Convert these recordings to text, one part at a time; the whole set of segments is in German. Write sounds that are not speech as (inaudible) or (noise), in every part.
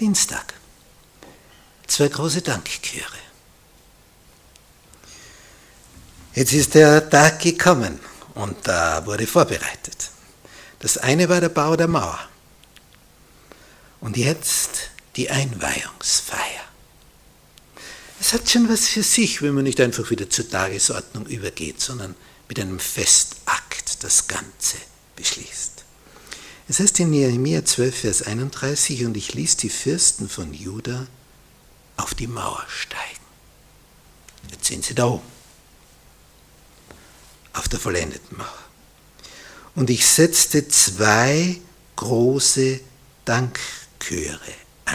Dienstag. Zwei große Dankchöre. Jetzt ist der Tag gekommen und da wurde vorbereitet. Das eine war der Bau der Mauer. Und jetzt die Einweihungsfeier. Es hat schon was für sich, wenn man nicht einfach wieder zur Tagesordnung übergeht, sondern mit einem Festakt das Ganze beschließt. Es heißt in Nehemiah 12, Vers 31, und ich ließ die Fürsten von Juda auf die Mauer steigen. Jetzt sind sie da oben, auf der vollendeten Mauer. Und ich setzte zwei große Dankchöre ein.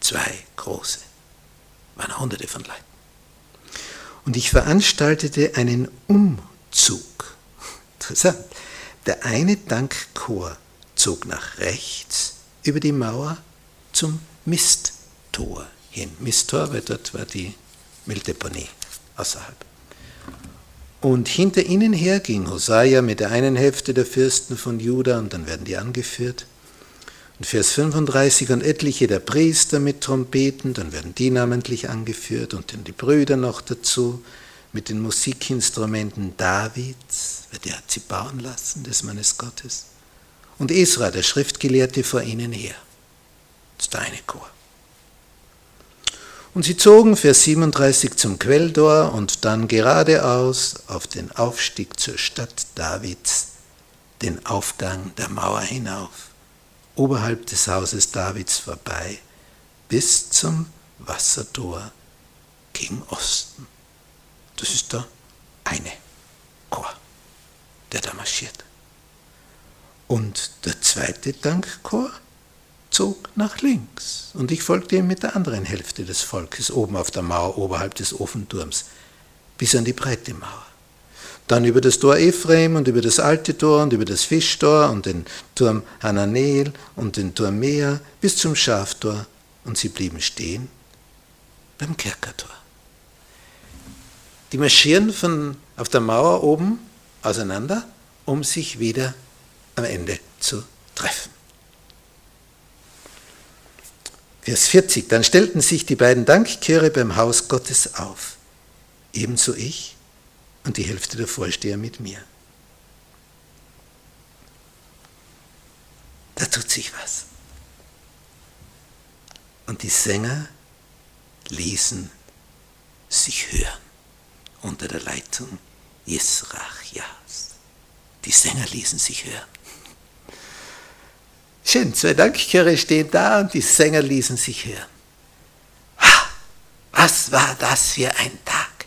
Zwei große. Waren hunderte von Leuten. Und ich veranstaltete einen Umzug. (laughs) Interessant. Der eine Dankchor zog nach rechts über die Mauer zum Mist Tor hin. Mistor, weil dort war die Mülldeponie außerhalb. Und hinter ihnen her ging Hosea mit der einen Hälfte der Fürsten von Juda und dann werden die angeführt. Und Vers 35, und etliche der Priester mit Trompeten, dann werden die namentlich angeführt und dann die Brüder noch dazu mit den Musikinstrumenten Davids, weil der hat sie bauen lassen, des Mannes Gottes. Und Esra, der Schriftgelehrte, vor ihnen her. Das ist der Chor. Und sie zogen, Vers 37, zum Quelltor und dann geradeaus auf den Aufstieg zur Stadt Davids, den Aufgang der Mauer hinauf, oberhalb des Hauses Davids vorbei, bis zum Wassertor gegen Osten. Das ist der eine Chor, der da marschiert. Und der zweite Dankchor zog nach links und ich folgte ihm mit der anderen Hälfte des Volkes oben auf der Mauer oberhalb des Ofenturms bis an die breite Mauer. Dann über das Tor Ephraim und über das alte Tor und über das Fischtor und den Turm Hananel und den Turm Mea bis zum Schaftor und sie blieben stehen beim Kerkertor. Die marschieren von auf der Mauer oben auseinander, um sich wieder am Ende zu treffen. Vers 40, dann stellten sich die beiden Dankchöre beim Haus Gottes auf, ebenso ich und die Hälfte der Vorsteher mit mir. Da tut sich was. Und die Sänger ließen sich hören unter der Leitung Jesrachjas. Die Sänger ließen sich hören. Schön, zwei Dankchöre stehen da und die Sänger ließen sich hören. Was war das für ein Tag?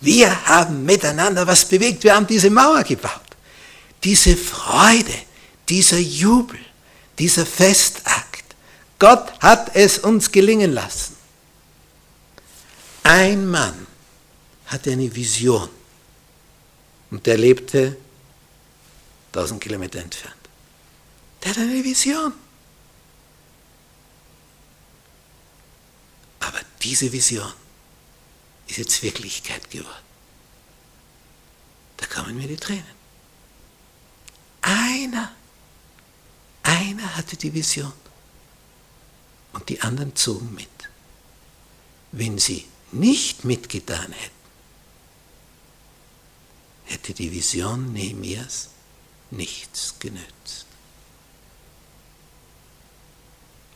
Wir haben miteinander was bewegt, wir haben diese Mauer gebaut. Diese Freude, dieser Jubel, dieser Festakt. Gott hat es uns gelingen lassen. Ein Mann hatte eine Vision und der lebte 1000 Kilometer entfernt. Der hat eine Vision. Aber diese Vision ist jetzt Wirklichkeit geworden. Da kommen mir die Tränen. Einer, einer hatte die Vision und die anderen zogen mit. Wenn sie nicht mitgetan hätten, hätte die Vision Nehemias nichts genützt.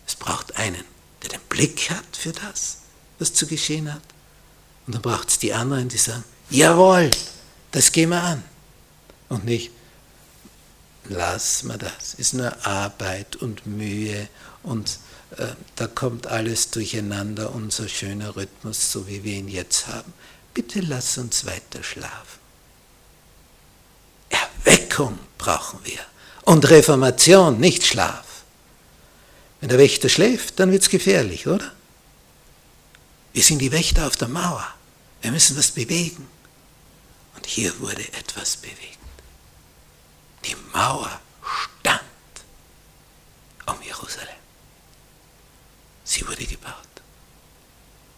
Es braucht einen, der den Blick hat für das, was zu geschehen hat. Und dann braucht es die anderen, die sagen, jawohl, das gehen wir an. Und nicht, lass mal das, ist nur Arbeit und Mühe und äh, da kommt alles durcheinander, unser schöner Rhythmus, so wie wir ihn jetzt haben. Bitte lass uns weiter schlafen. Erweckung brauchen wir und Reformation, nicht Schlaf. Wenn der Wächter schläft, dann wird es gefährlich, oder? Wir sind die Wächter auf der Mauer. Wir müssen was bewegen. Und hier wurde etwas bewegt. Die Mauer stand um Jerusalem. Sie wurde gebaut.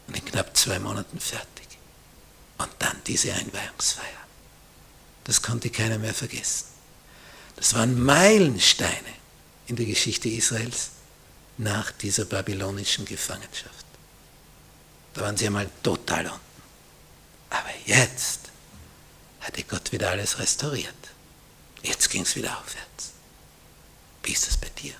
Und in knapp zwei Monaten fertig. Und dann diese Einweihungsfeier. Das konnte keiner mehr vergessen. Das waren Meilensteine in der Geschichte Israels nach dieser babylonischen Gefangenschaft. Da waren sie einmal total unten. Aber jetzt hatte Gott wieder alles restauriert. Jetzt ging es wieder aufwärts. Wie ist das bei dir?